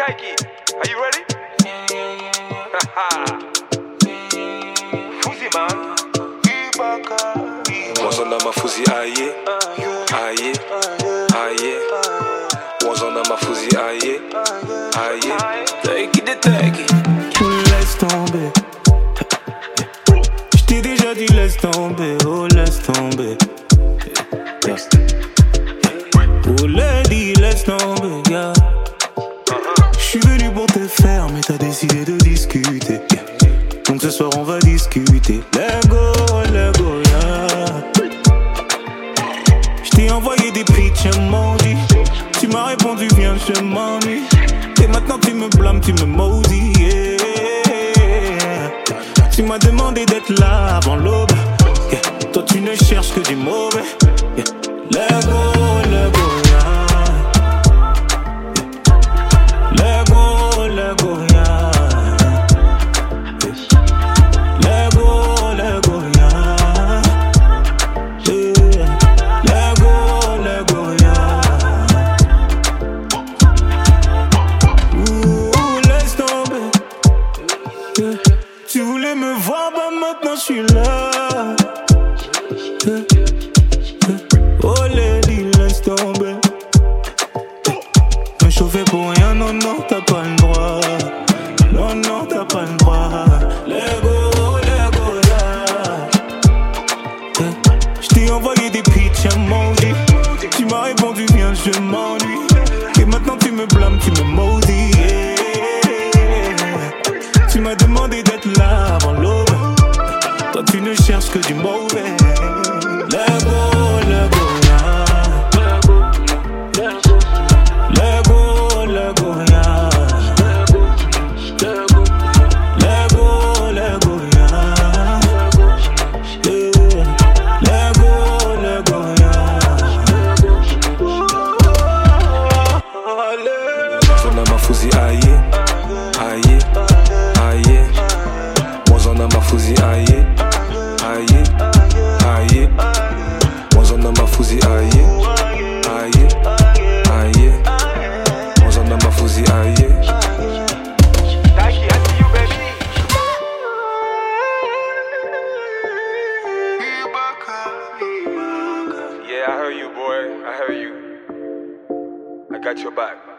Taiki, are you ready? Fuzi man. Mwanzo na mafuzi aye aye aye Mwanzo na mafuzi aye aye Take it, take it. Laisse tomber. Je t'ai déjà dit laisse tomber, oh laisse tomber. Oh lady, laisse tomber, yeah. Mais t'as décidé de discuter. Donc ce soir on va discuter. Let go, yeah. Je t'ai envoyé des pitch emojis. Tu m'as répondu, viens, je m'ennuie. Et maintenant tu me blâmes, tu me maudis. Tu m'as demandé d'être là avant l'aube. Toi tu ne cherches que du mauvais. Tu voulais me voir, bah maintenant je suis là. Oh lady, laisse tomber. Me chauffer pour rien, non, non, t'as pas le droit. Non, non, t'as pas le droit. Let go, let go, yeah. Yeah. Je t'ai envoyé des pitch emojis. Tu tu ne cherches que du mauvais. I heard you, boy. I heard you. I got your back.